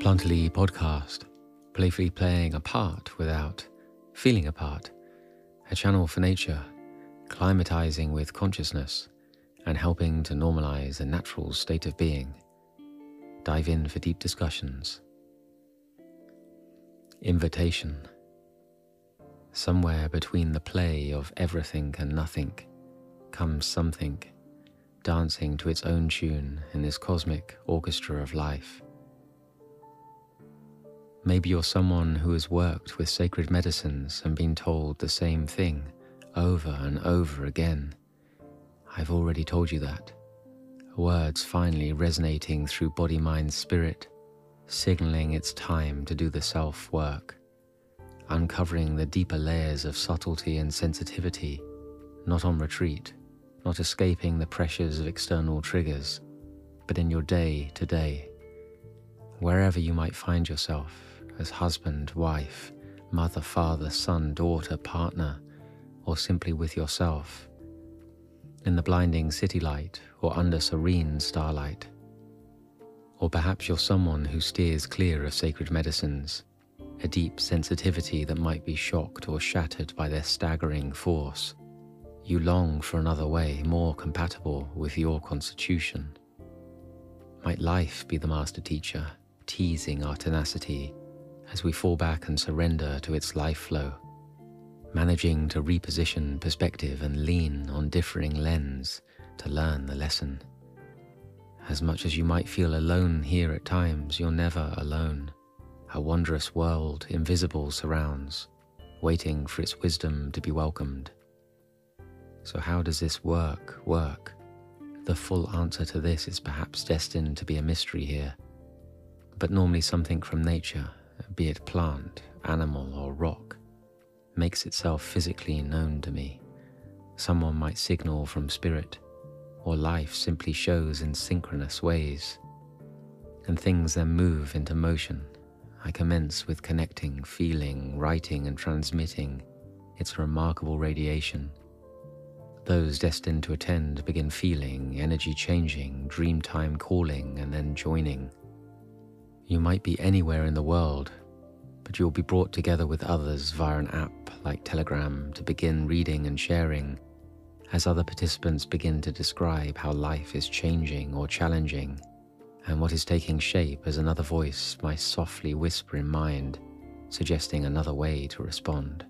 Plantally podcast, playfully playing a part without feeling a part, a channel for nature, climatizing with consciousness, and helping to normalize a natural state of being. Dive in for deep discussions. Invitation. Somewhere between the play of everything and nothing comes something, dancing to its own tune in this cosmic orchestra of life. Maybe you're someone who has worked with sacred medicines and been told the same thing over and over again. I've already told you that. Words finally resonating through body, mind, spirit, signaling it's time to do the self work, uncovering the deeper layers of subtlety and sensitivity, not on retreat, not escaping the pressures of external triggers, but in your day to day, wherever you might find yourself as husband, wife, mother, father, son, daughter, partner, or simply with yourself, in the blinding city light or under serene starlight. Or perhaps you're someone who steers clear of sacred medicines, a deep sensitivity that might be shocked or shattered by their staggering force. You long for another way more compatible with your constitution. Might life be the master teacher, teasing our tenacity as we fall back and surrender to its life flow, managing to reposition perspective and lean on differing lens to learn the lesson. As much as you might feel alone here at times, you're never alone. A wondrous world, invisible, surrounds, waiting for its wisdom to be welcomed. So, how does this work work? The full answer to this is perhaps destined to be a mystery here, but normally something from nature be it plant, animal, or rock, makes itself physically known to me. Someone might signal from spirit, or life simply shows in synchronous ways. And things then move into motion. I commence with connecting, feeling, writing, and transmitting its remarkable radiation. Those destined to attend begin feeling, energy changing, dream time calling, and then joining. You might be anywhere in the world, but you'll be brought together with others via an app like Telegram to begin reading and sharing as other participants begin to describe how life is changing or challenging and what is taking shape as another voice might softly whisper in mind, suggesting another way to respond.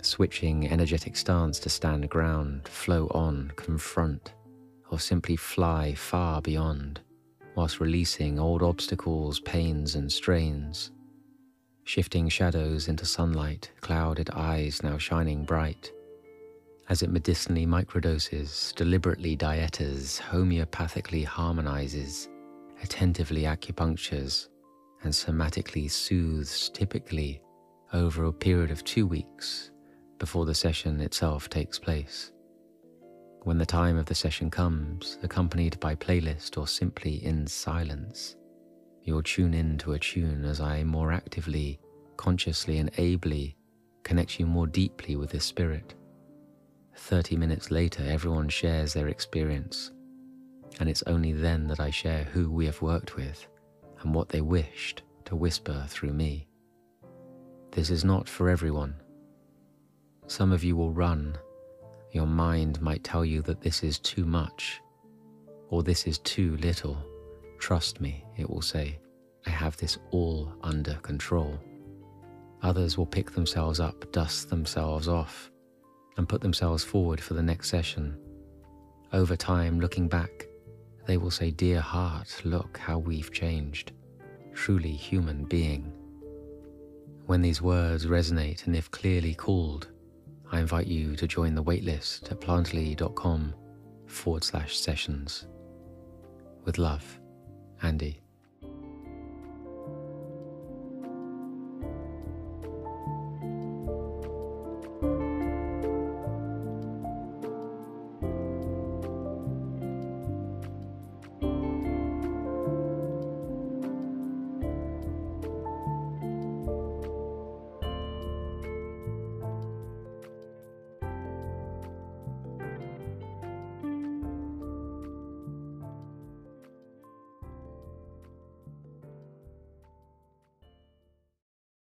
Switching energetic stance to stand ground, flow on, confront, or simply fly far beyond whilst releasing old obstacles, pains, and strains. Shifting shadows into sunlight, clouded eyes now shining bright. As it medicinally microdoses, deliberately dieters, homeopathically harmonizes, attentively acupunctures, and somatically soothes typically over a period of two weeks before the session itself takes place. When the time of the session comes, accompanied by playlist or simply in silence, you'll tune in to a tune as I more actively, consciously, and ably connect you more deeply with the spirit. 30 minutes later, everyone shares their experience, and it's only then that I share who we have worked with and what they wished to whisper through me. This is not for everyone. Some of you will run your mind might tell you that this is too much or this is too little. Trust me, it will say, I have this all under control. Others will pick themselves up, dust themselves off, and put themselves forward for the next session. Over time, looking back, they will say, Dear heart, look how we've changed. Truly human being. When these words resonate and if clearly called, I invite you to join the waitlist at plantally.com forward slash sessions. With love, Andy.